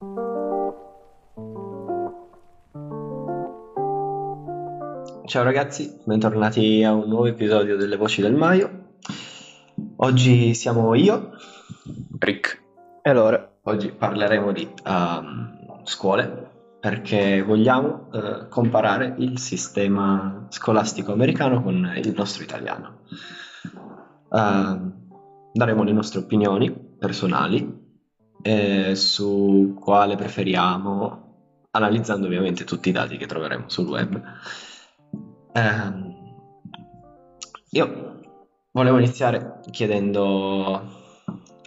Ciao ragazzi, bentornati a un nuovo episodio delle Voci del Maio. Oggi siamo io, Rick. E allora, oggi parleremo di um, scuole perché vogliamo uh, comparare il sistema scolastico americano con il nostro italiano. Uh, daremo le nostre opinioni personali eh, su quale preferiamo, analizzando ovviamente tutti i dati che troveremo sul web. Eh, io volevo iniziare chiedendo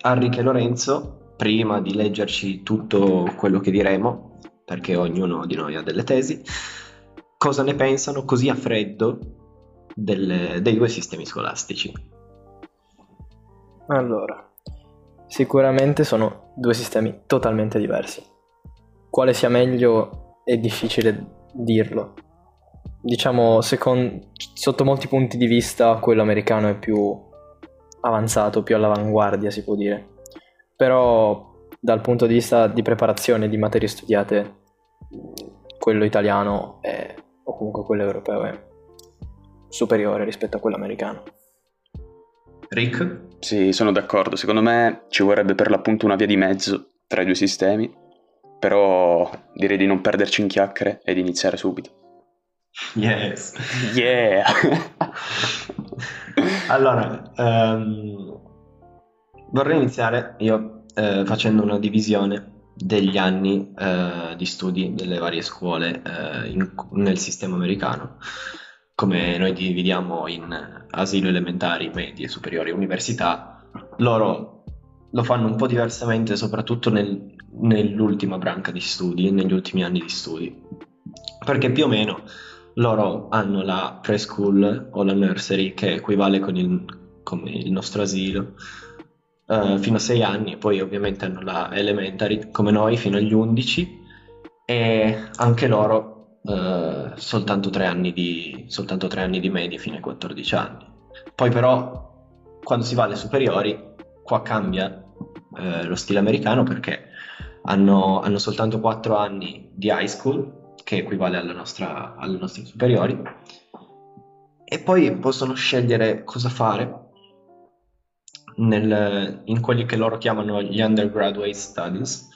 a Rick e Lorenzo, prima di leggerci tutto quello che diremo, perché ognuno di noi ha delle tesi, cosa ne pensano così a freddo delle, dei due sistemi scolastici. allora, sicuramente sono due sistemi totalmente diversi. Quale sia meglio è difficile dirlo. Diciamo, secon- sotto molti punti di vista, quello americano è più avanzato, più all'avanguardia, si può dire. Però dal punto di vista di preparazione di materie studiate, quello italiano è, o comunque quello europeo è superiore rispetto a quello americano. Rick? Sì, sono d'accordo. Secondo me ci vorrebbe per l'appunto una via di mezzo tra i due sistemi, però direi di non perderci in chiacchiere e di iniziare subito. Yes. Yeah! allora, ehm, vorrei iniziare io eh, facendo una divisione degli anni eh, di studi delle varie scuole eh, in- nel sistema americano, come noi dividiamo in asilo elementari, medie, superiori università, loro lo fanno un po' diversamente, soprattutto nel- nell'ultima branca di studi, negli ultimi anni di studi, perché più o meno loro hanno la preschool o la nursery che equivale con il, come il nostro asilo eh, fino a 6 anni, poi ovviamente hanno la elementary come noi fino agli 11 e anche loro eh, soltanto 3 anni di, soltanto 3 anni di media fino ai 14 anni. Poi però quando si va alle superiori qua cambia eh, lo stile americano perché hanno, hanno soltanto 4 anni di high school che equivale nostra, alle nostre superiori, e poi possono scegliere cosa fare nel, in quelli che loro chiamano gli undergraduate studies,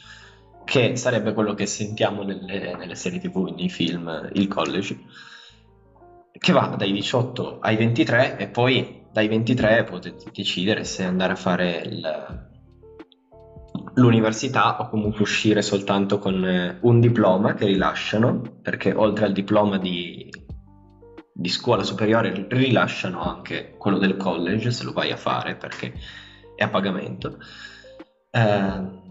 che sarebbe quello che sentiamo nelle, nelle serie tv, nei film, il college, che va dai 18 ai 23 e poi dai 23 potete decidere se andare a fare il, l'università o comunque uscire soltanto con eh, un diploma che rilasciano, perché oltre al diploma di, di scuola superiore rilasciano anche quello del college se lo vai a fare perché è a pagamento. Eh,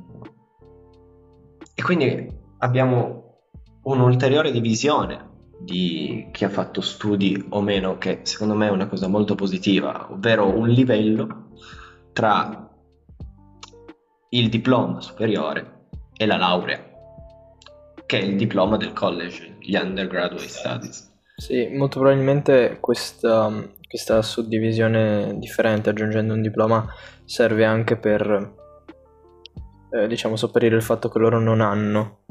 e quindi abbiamo un'ulteriore divisione di chi ha fatto studi o meno, che secondo me è una cosa molto positiva, ovvero un livello tra il diploma superiore e la laurea, che è il diploma del college, gli undergraduate studies. Sì, molto probabilmente questa, questa suddivisione differente, aggiungendo un diploma, serve anche per, eh, diciamo, sopperire il fatto che loro non hanno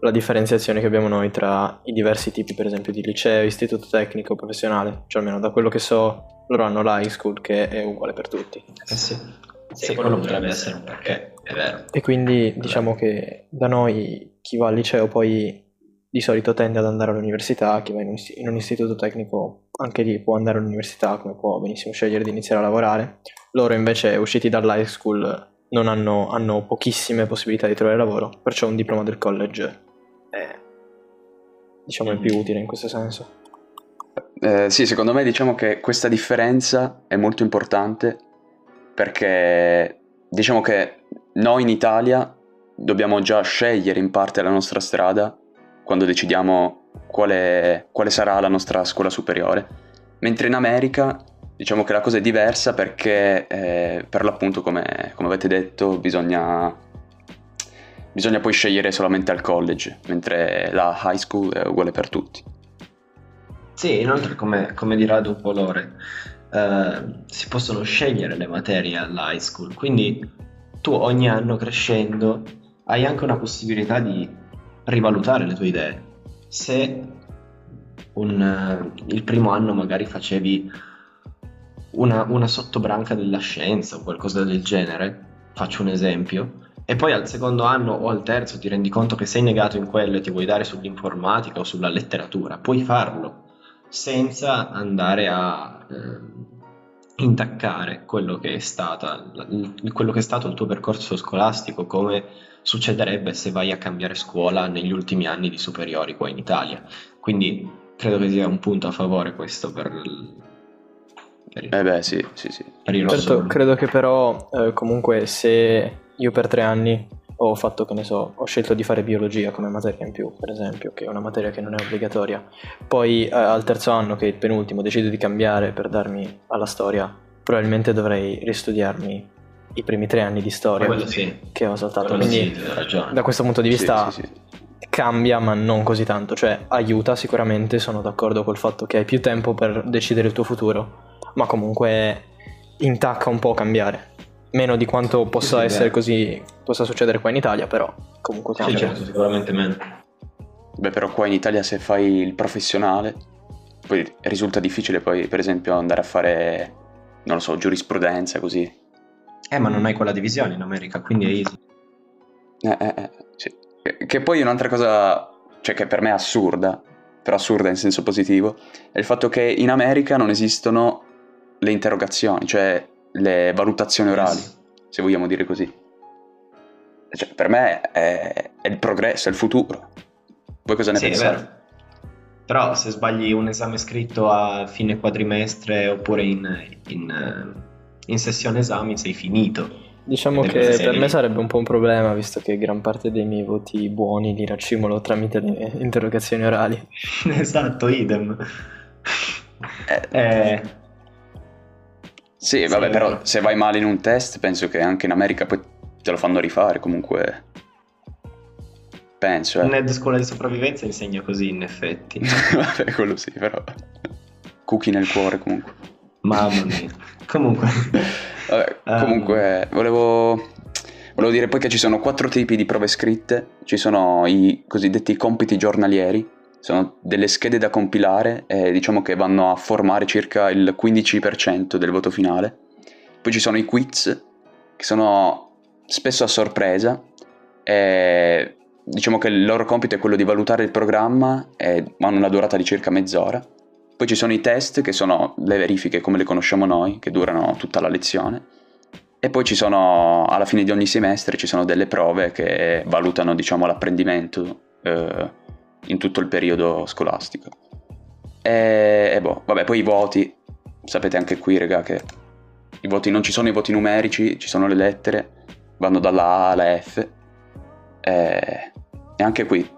la differenziazione che abbiamo noi tra i diversi tipi, per esempio, di liceo, istituto tecnico, professionale. Cioè, almeno da quello che so, loro hanno l'high school che è uguale per tutti. Eh sì, sì quello potrebbe essere un perché, è vero. E quindi diciamo che da noi chi va al liceo poi di solito tende ad andare all'università, chi va in un, in un istituto tecnico anche lì può andare all'università, come può benissimo scegliere di iniziare a lavorare. Loro invece usciti dall'high school non hanno, hanno pochissime possibilità di trovare lavoro, perciò un diploma del college è, diciamo, è più utile in questo senso. Eh, sì, secondo me diciamo che questa differenza è molto importante perché diciamo che noi in Italia dobbiamo già scegliere in parte la nostra strada quando decidiamo quale, quale sarà la nostra scuola superiore, mentre in America diciamo che la cosa è diversa perché eh, per l'appunto come, come avete detto bisogna bisogna poi scegliere solamente al college, mentre la high school è uguale per tutti. Sì, inoltre come, come dirà dopo Lore, eh, si possono scegliere le materie all'high school, quindi tu ogni anno crescendo hai anche una possibilità di rivalutare le tue idee. Se un, eh, il primo anno magari facevi una, una sottobranca della scienza o qualcosa del genere, faccio un esempio, e poi al secondo anno o al terzo ti rendi conto che sei negato in quello e ti vuoi dare sull'informatica o sulla letteratura, puoi farlo senza andare a eh, intaccare quello che, stata, quello che è stato il tuo percorso scolastico, come succederebbe se vai a cambiare scuola negli ultimi anni di superiori qua in Italia. Quindi credo che sia un punto a favore questo per, per il, eh beh, sì, sì, sì. Per il certo, credo che però eh, comunque se io per tre anni ho fatto, che ne so, ho scelto di fare biologia come materia in più, per esempio, che è una materia che non è obbligatoria. Poi eh, al terzo anno, che è il penultimo, decido di cambiare per darmi alla storia, probabilmente dovrei ristudiarmi i primi tre anni di storia sì. che ho saltato. Quello Quindi sì, da questo punto di vista sì, cambia, ma non così tanto. Cioè aiuta sicuramente, sono d'accordo col fatto che hai più tempo per decidere il tuo futuro, ma comunque intacca un po' cambiare meno di quanto possa sì, essere beh. così, possa succedere qua in Italia, però comunque cambia. Sì, certo, sicuramente meno. Beh, però qua in Italia se fai il professionale, poi risulta difficile poi, per esempio, andare a fare, non lo so, giurisprudenza così. Eh, ma non hai quella divisione in America, quindi è easy. Eh, eh, eh, sì. Che poi un'altra cosa, cioè che per me è assurda, però assurda in senso positivo, è il fatto che in America non esistono le interrogazioni, cioè le valutazioni orali, yes. se vogliamo dire così. Cioè, per me è, è, il progresso, è il futuro. Voi cosa ne sì, pensate? Però se sbagli un esame scritto a fine quadrimestre oppure in, in, in sessione esami sei finito. Diciamo che per me sarebbe un po' un problema visto che gran parte dei miei voti buoni li raccimolo tramite le interrogazioni orali. esatto, idem. Eh, eh, sì, vabbè, sì, però se vai male in un test, penso che anche in America poi te lo fanno rifare comunque. Penso. Eh. Ned Scuola di Sopravvivenza insegna così, in effetti. vabbè, quello sì, però. Cookie nel cuore comunque. Mamma mia. comunque. Vabbè, comunque, um... volevo. Volevo dire poi che ci sono quattro tipi di prove scritte. Ci sono i cosiddetti compiti giornalieri, sono delle schede da compilare e diciamo che vanno a formare circa il 15% del voto finale. Poi ci sono i quiz, che sono spesso a sorpresa e diciamo che il loro compito è quello di valutare il programma e hanno una durata di circa mezz'ora. Poi ci sono i test, che sono le verifiche come le conosciamo noi, che durano tutta la lezione. E poi ci sono, alla fine di ogni semestre, ci sono delle prove che valutano, diciamo, l'apprendimento eh, in tutto il periodo scolastico. E, e boh, vabbè, poi i voti, sapete anche qui, raga, che i voti non ci sono i voti numerici, ci sono le lettere, vanno dalla A alla F. E, e anche qui,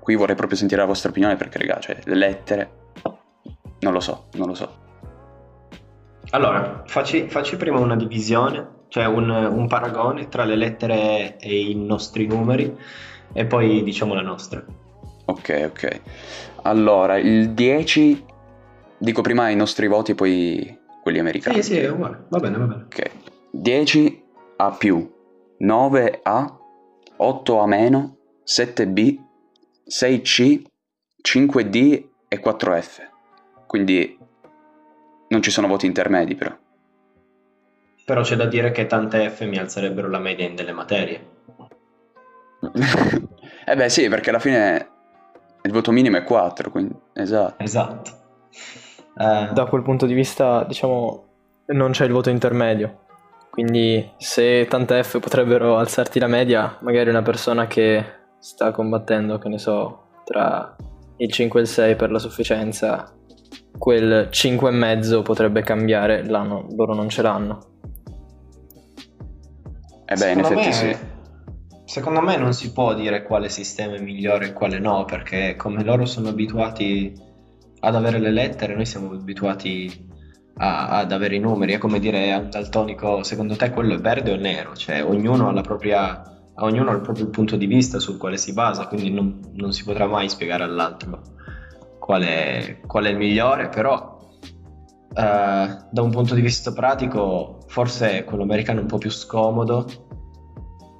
qui vorrei proprio sentire la vostra opinione perché, raga, cioè, le lettere, non lo so, non lo so. Allora, facci, facci prima una divisione, cioè un, un paragone tra le lettere e i nostri numeri e poi diciamo la nostra. Ok, ok. Allora, il 10 dico prima i nostri voti e poi quelli americani. Sì, sì, è uguale. Va bene, va bene. Ok. 10 A più, 9 A, 8 A meno, 7 B, 6 C, 5 D e 4 F. Quindi non ci sono voti intermedi però. Però c'è da dire che tante F mi alzerebbero la media in delle materie. eh beh sì, perché alla fine il voto minimo è 4, quindi esatto. Esatto. Eh... Da quel punto di vista, diciamo, non c'è il voto intermedio. Quindi se tante F potrebbero alzarti la media, magari una persona che sta combattendo, che ne so, tra il 5 e il 6 per la sufficienza, quel 5 e mezzo potrebbe cambiare, l'anno, loro non ce l'hanno. Eh beh, in effetti me... sì. Secondo me non si può dire quale sistema è migliore e quale no, perché come loro sono abituati ad avere le lettere, noi siamo abituati a, ad avere i numeri. È come dire a un daltonico, secondo te quello è verde o nero? Cioè ognuno ha, propria, ognuno ha il proprio punto di vista sul quale si basa, quindi non, non si potrà mai spiegare all'altro qual è, qual è il migliore, però Uh, da un punto di vista pratico, forse quello americano è un po' più scomodo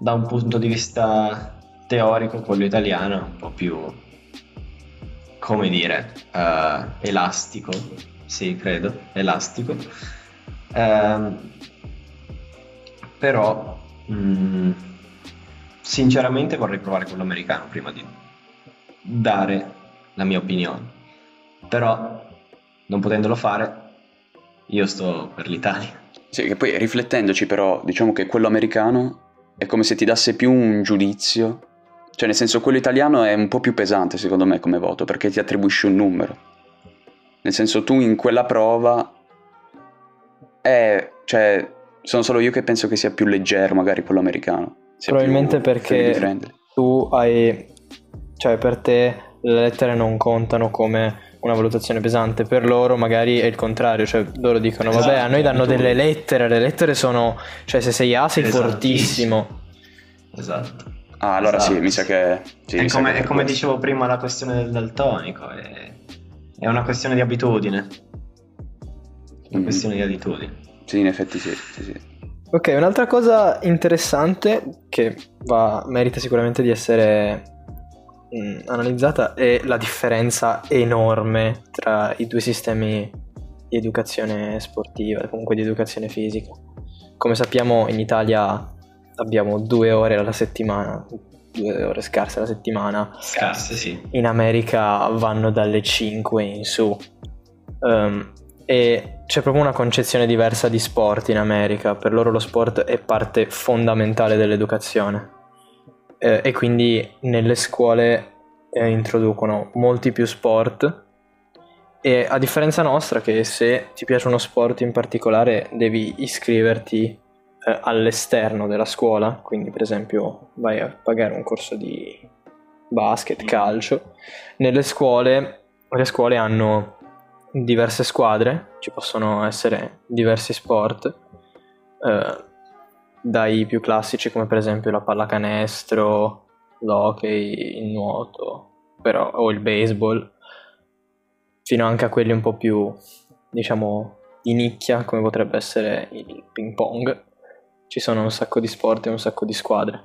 da un punto di vista teorico, quello italiano è un po' più, come dire, uh, elastico, sì, credo, elastico. Uh, però, mh, mm, sinceramente vorrei provare quello americano prima di dare la mia opinione. Però, non potendolo fare, io sto per l'Italia. Sì, che poi riflettendoci però, diciamo che quello americano è come se ti dasse più un giudizio. Cioè, nel senso, quello italiano è un po' più pesante, secondo me, come voto, perché ti attribuisci un numero. Nel senso, tu in quella prova è... cioè, sono solo io che penso che sia più leggero, magari quello americano. Probabilmente perché tu hai... cioè, per te le lettere non contano come una valutazione pesante, per loro magari è il contrario, cioè loro dicono esatto, vabbè a noi danno delle lettere, le lettere sono, cioè se sei A sei fortissimo. Esatto. Ah allora esatto. sì, mi sa che... Sì, è come, che è come dicevo prima la questione del daltonico, è, è una questione di abitudine. Una mm. questione di abitudine. Sì, in effetti sì, sì, sì. Ok, un'altra cosa interessante che va, merita sicuramente di essere mh, mm, analizzata è la differenza enorme tra i due sistemi di educazione sportiva e comunque di educazione fisica. Come sappiamo in Italia abbiamo due ore alla settimana, due ore scarse alla settimana. Scarse, sì. In America vanno dalle 5 in su. Um, e c'è proprio una concezione diversa di sport in America. Per loro lo sport è parte fondamentale dell'educazione eh, e quindi nelle scuole eh, introducono molti più sport. E a differenza nostra che se ti piace uno sport in particolare devi iscriverti eh, all'esterno della scuola, quindi per esempio vai a pagare un corso di basket, calcio, nelle scuole le scuole hanno diverse squadre, ci possono essere diversi sport, eh, dai più classici come per esempio la pallacanestro, l'hockey, il nuoto però, o il baseball, fino anche a quelli un po' più, diciamo, di nicchia come potrebbe essere il ping pong. Ci sono un sacco di sport e un sacco di squadre.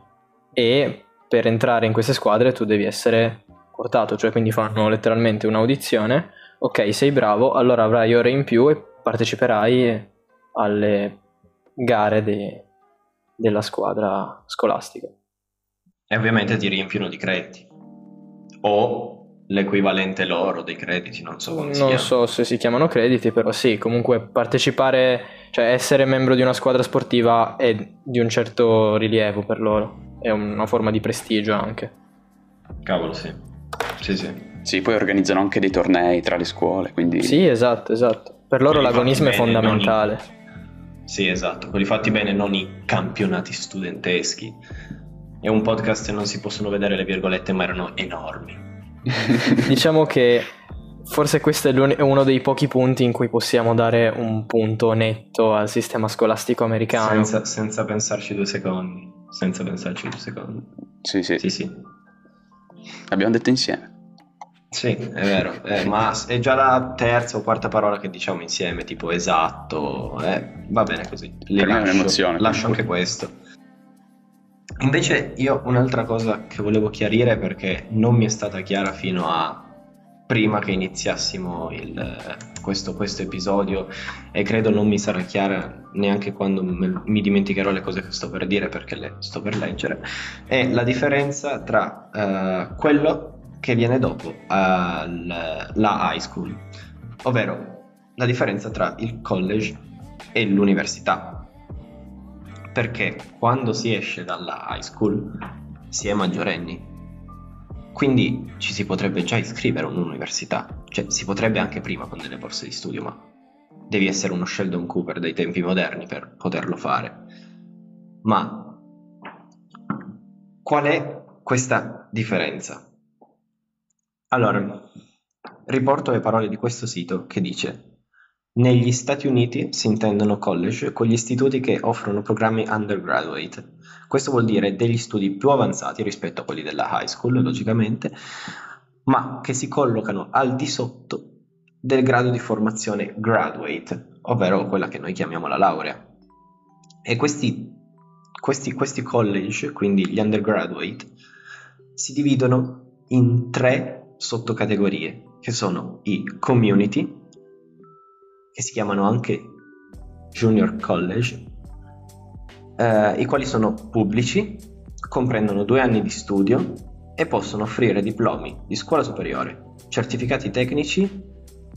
E per entrare in queste squadre tu devi essere portato, cioè quindi fanno letteralmente un'audizione. Ok, sei bravo, allora avrai ore in più e parteciperai alle gare de- della squadra scolastica. E ovviamente ti riempiono di crediti. O l'equivalente loro dei crediti, non so come Non so se si chiamano crediti, però sì, comunque partecipare, cioè essere membro di una squadra sportiva è di un certo rilievo per loro, è una forma di prestigio anche. Cavolo, sì. Sì, sì. Sì, poi organizzano anche dei tornei tra le scuole, quindi... Sì, esatto, esatto. Per loro l'agonismo è fondamentale. Sì, esatto, quelli fatti bene, non i campionati studenteschi. È un podcast e non si possono vedere le virgolette, ma erano enormi. diciamo che forse questo è uno dei pochi punti in cui possiamo dare un punto netto al sistema scolastico americano. Senza, senza pensarci due secondi. Senza pensarci due secondi. Sì, sì. Sì, sì. Abbiamo detto insieme. Sì, è vero, eh, ma è già la terza o quarta parola che diciamo insieme, tipo esatto, eh, va bene così. Le lascio. Lascio anche questo. Invece io un'altra cosa che volevo chiarire perché non mi è stata chiara fino a prima che iniziassimo il, questo, questo, episodio e credo non mi sarà chiara neanche quando me, mi dimenticherò le cose che sto per dire perché le sto per leggere, è la differenza tra uh, quello che viene dopo alla high school, ovvero la differenza tra il college e l'università. Perché quando si esce dalla high school si è maggiorenni. Quindi ci si potrebbe già iscrivere a un'università, cioè si potrebbe anche prima con delle borse di studio, ma devi essere uno Sheldon Cooper dei tempi moderni per poterlo fare. Ma qual è questa differenza? Allora, riporto le parole di questo sito che dice negli Stati Uniti si intendono college con gli istituti che offrono programmi undergraduate. Questo vuol dire degli studi più avanzati rispetto a quelli della high school, logicamente, ma che si collocano al di sotto del grado di formazione graduate, ovvero quella che noi chiamiamo la laurea. E questi questi, questi college, quindi gli undergraduate, si dividono in tre sottocategorie, che sono i community, che si chiamano anche junior college, eh, i quali sono pubblici, comprendono due anni di studio e possono offrire diplomi di scuola superiore, certificati tecnici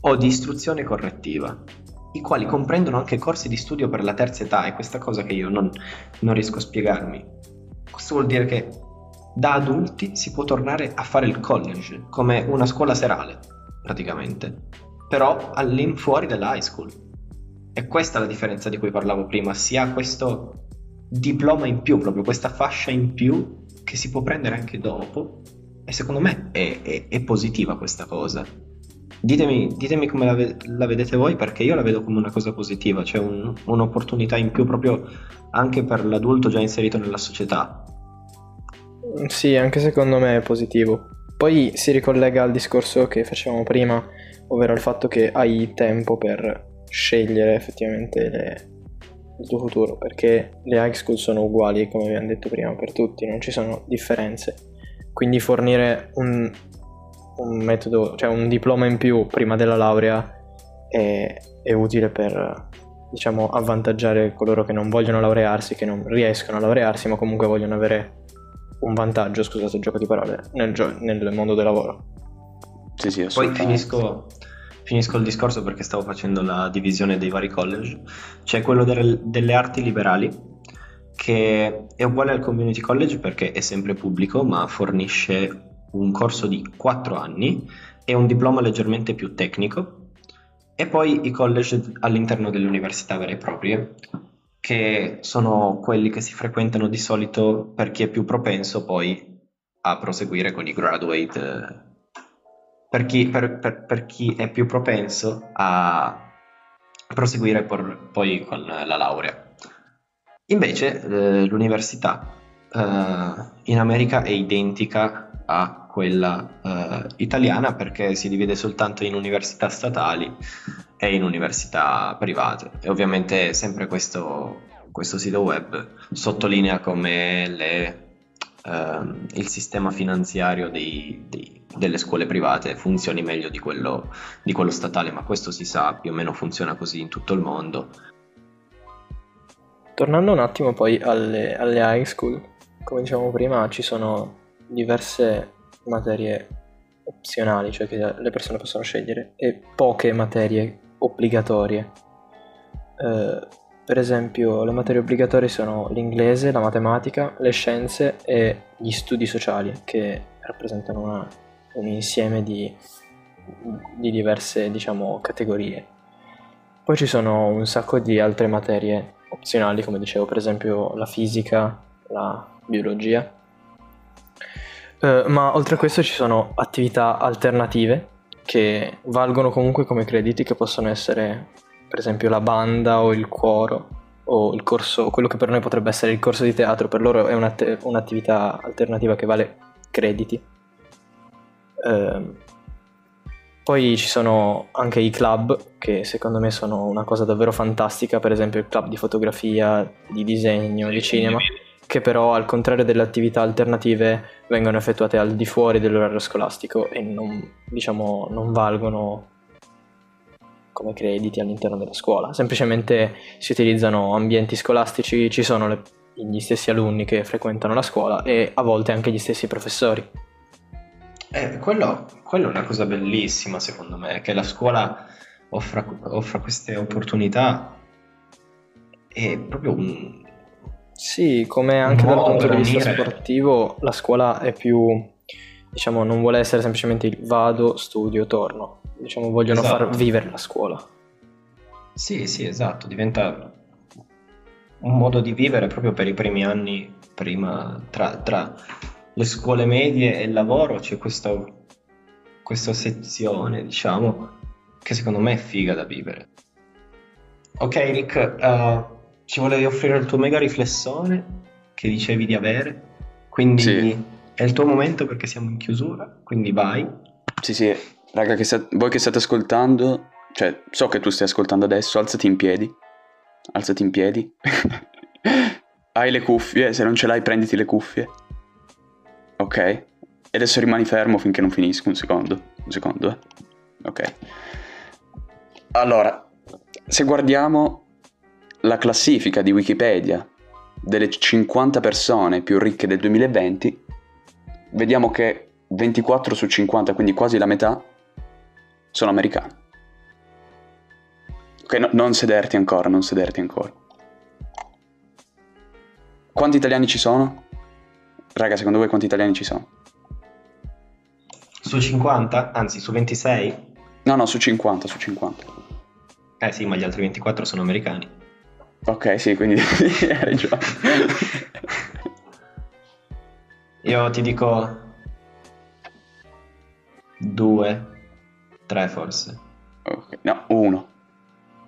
o di istruzione correttiva, i quali comprendono anche corsi di studio per la terza età, è questa cosa che io non, non riesco a spiegarmi. Questo vuol dire che da adulti si può tornare a fare il college, come una scuola serale, praticamente, però all'infuori della high school. E questa è la differenza di cui parlavo prima, si ha questo diploma in più, proprio questa fascia in più che si può prendere anche dopo e secondo me è, è, è positiva questa cosa. Ditemi, ditemi come la, la, vedete voi perché io la vedo come una cosa positiva, cioè un, un'opportunità in più proprio anche per l'adulto già inserito nella società. Sì, anche secondo me è positivo. Poi si ricollega al discorso che facevamo prima, ovvero il fatto che hai tempo per scegliere effettivamente le, il tuo futuro, perché le high school sono uguali, come abbiamo detto prima, per tutti, non ci sono differenze. Quindi fornire un, un metodo, cioè un diploma in più prima della laurea è, è utile per diciamo avvantaggiare coloro che non vogliono laurearsi, che non riescono a laurearsi, ma comunque vogliono avere un vantaggio, scusate il gioco di parole, nel, gio- nel mondo del lavoro. Sì, sì, Poi finisco, finisco, il discorso perché stavo facendo la divisione dei vari college. C'è quello del, delle arti liberali, che è uguale al community college perché è sempre pubblico, ma fornisce un corso di 4 anni e un diploma leggermente più tecnico e poi i college all'interno delle università vere e proprie che sono quelli che si frequentano di solito per chi è più propenso poi a proseguire con i graduate per chi, per, per, per chi è più propenso a proseguire por, poi con la laurea. Invece eh, l'università eh, in America è identica a quella uh, italiana perché si divide soltanto in università statali e in università private. E ovviamente sempre questo, questo sito web sottolinea come le, uh, il sistema finanziario dei, dei, delle scuole private funzioni meglio di quello, di quello statale ma questo si sa più o meno funziona così in tutto il mondo. Tornando un attimo poi alle, alle high school, come dicevamo prima, ci sono diverse materie opzionali, cioè che le persone possono scegliere, e poche materie obbligatorie. Eh, per esempio, le materie obbligatorie sono l'inglese, la matematica, le scienze e gli studi sociali, che rappresentano una, un insieme di, di diverse, diciamo, categorie. Poi ci sono un sacco di altre materie opzionali, come dicevo, per esempio la fisica, la biologia eh, ma oltre a questo ci sono attività alternative che valgono comunque come crediti che possono essere per esempio la banda o il cuoro o il corso, quello che per noi potrebbe essere il corso di teatro, per loro è un'att- un'attività alternativa che vale crediti. Eh, poi ci sono anche i club che secondo me sono una cosa davvero fantastica, per esempio il club di fotografia, di disegno, di cinema che però al contrario delle attività alternative vengono effettuate al di fuori dell'orario scolastico e non, diciamo, non valgono come crediti all'interno della scuola. Semplicemente si utilizzano ambienti scolastici, ci sono le, gli stessi alunni che frequentano la scuola e a volte anche gli stessi professori. Eh, quello, quello, è una cosa bellissima secondo me, che la scuola offra, offra queste opportunità. È proprio un, sì, come anche dal punto di vista sportivo, la scuola è più, diciamo, non vuole essere semplicemente il vado, studio, torno. Diciamo, vogliono esatto. far vivere la scuola. Sì, sì, esatto, diventa un modo di vivere proprio per i primi anni, prima, tra, tra le scuole medie e il lavoro c'è questa, questa sezione, diciamo, che secondo me è figa da vivere. Ok, Rick, uh, ci volevi offrire il tuo mega riflessore che dicevi di avere, quindi sì. è il tuo momento perché siamo in chiusura, quindi vai. Sì, sì, raga, che sta- voi che state ascoltando, cioè so che tu stai ascoltando adesso, alzati in piedi, alzati in piedi. Hai le cuffie, se non ce l'hai prenditi le cuffie. Ok. E adesso rimani fermo finché non finisco, un secondo. Un secondo, eh. Ok. Allora, se guardiamo la classifica di Wikipedia delle 50 persone più ricche del 2020, vediamo che 24 su 50, quindi quasi la metà, sono americani. Ok, no, non sederti ancora, non sederti ancora. Quanti italiani ci sono? Raga, secondo voi quanti italiani ci sono? Su 50? Anzi, su 26? No, no, su 50, su 50. Eh sì, ma gli altri 24 sono americani. Ok, sì, quindi hai ragione. Io ti dico due, tre forse. Ok, No, uno.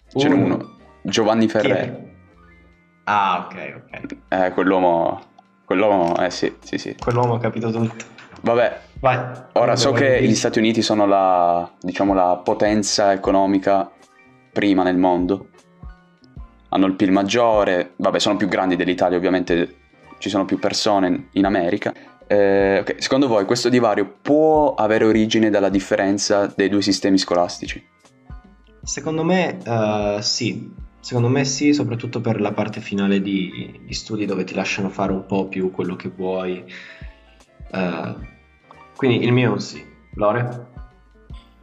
Ce n'è Uno. uno. Giovanni? Ferrero. Ah, ok, ok. Eh, quell'uomo... Quell'uomo, eh sì, sì, sì. Quell'uomo ha capito tutto. Vabbè, Vai. ora so che dire- gli Stati Uniti sono la, diciamo, la potenza economica prima nel mondo. Hanno il PIL maggiore, vabbè, sono più grandi dell'Italia, ovviamente ci sono più persone in America. Eh, ok, Secondo voi questo divario può avere origine dalla differenza dei due sistemi scolastici? Secondo me eh, sì, secondo me sì, soprattutto per la parte finale di, di studi dove ti lasciano fare un po' più quello che vuoi. Eh, quindi il mio è un sì. Lore?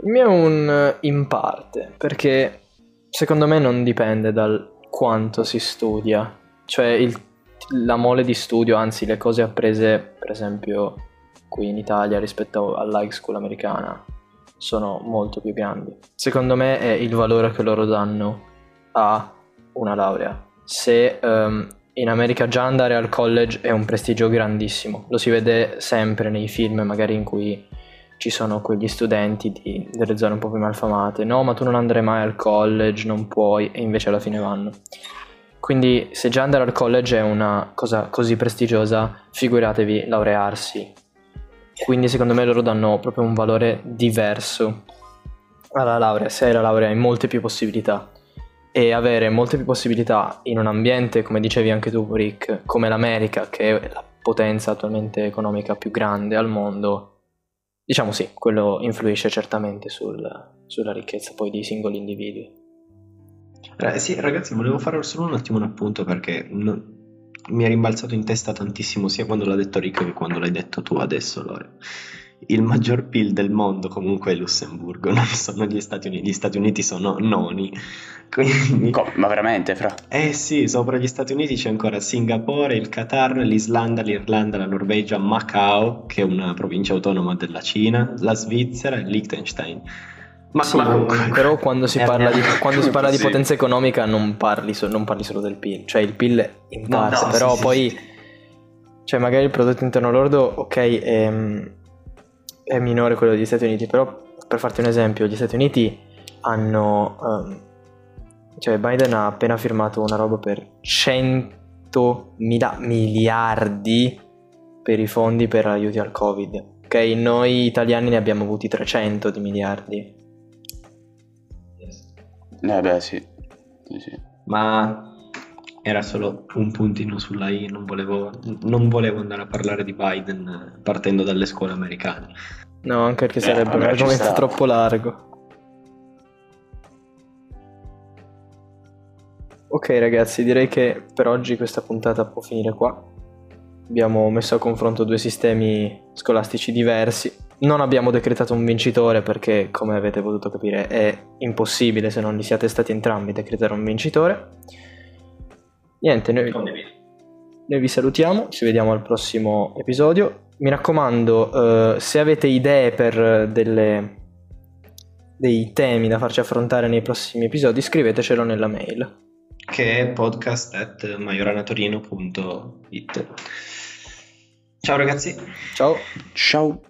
Il mio è un eh, in parte, perché secondo me non dipende dal quanto si studia. Cioè il- la mole di studio, anzi le cose apprese per esempio qui in Italia rispetto all'high school americana sono molto più grandi. Secondo me è il valore che loro danno a una laurea. Se ehm, in America già andare al college è un prestigio grandissimo, lo si vede sempre nei film magari in cui ci sono quegli studenti di- delle zone un po' più malfamate. No, ma tu non andrai mai al college, non puoi, e invece alla fine vanno. Quindi se già andare al college è una cosa così prestigiosa, figuratevi laurearsi. Quindi secondo me loro danno proprio un valore diverso alla laurea, se hai la laurea hai molte più possibilità e avere molte più possibilità in un ambiente, come dicevi anche tu Rick, come l'America, che è la potenza attualmente economica più grande al mondo, diciamo sì, quello influisce certamente sul- sulla ricchezza poi dei singoli individui. Eh, sì, ragazzi, volevo fare solo un attimo un appunto perché non- mi è rimbalzato in testa tantissimo sia quando l'ha detto Rick che quando l'hai detto tu adesso, Lore. Il maggior PIL del mondo comunque è Lussemburgo, non sono gli Stati Uniti, gli Stati Uniti sono noni. Quindi, ma veramente, fra? eh sì, sopra gli Stati Uniti c'è ancora Singapore, il Qatar, l'Islanda, l'Irlanda, la Norvegia, Macao, che è una provincia autonoma della Cina, la Svizzera e Liechtenstein. Ma Sì, comunque, però quando si Eh, parla di, eh, quando si parla di potenza economica non parli, so- non parli solo del PIL, cioè il PIL in No, parte, no, però sì, poi sì. cioè magari il prodotto interno lordo, ok, è, è minore quello degli Stati Uniti, però per farti un esempio, gli Stati Uniti hanno, ehm, cioè Biden ha appena firmato una roba per 100 mila miliardi per i fondi per aiuti al Covid. Ok, noi italiani ne abbiamo avuti 300 di miliardi. Eh beh, sì. Sì, sì. Ma era solo un puntino sulla I, non volevo, non volevo andare a parlare di Biden eh, partendo dalle scuole americane. No, anche perché Eh, sarebbe un vabbè, ci argomento troppo largo. Ok ragazzi, direi che per oggi questa puntata può finire qua. Abbiamo messo a confronto due sistemi scolastici diversi. Non abbiamo decretato un vincitore perché, come avete potuto capire, è impossibile se non li siate stati entrambi decretare un vincitore. Niente, noi, noi vi salutiamo, ci vediamo al prossimo episodio. Mi raccomando, eh, se avete idee per delle- dei temi da farci affrontare nei prossimi episodi, scrivetecelo nella mail. Che è podcast at majoranatorino.it. Ciao ragazzi. Ciao! Ciao.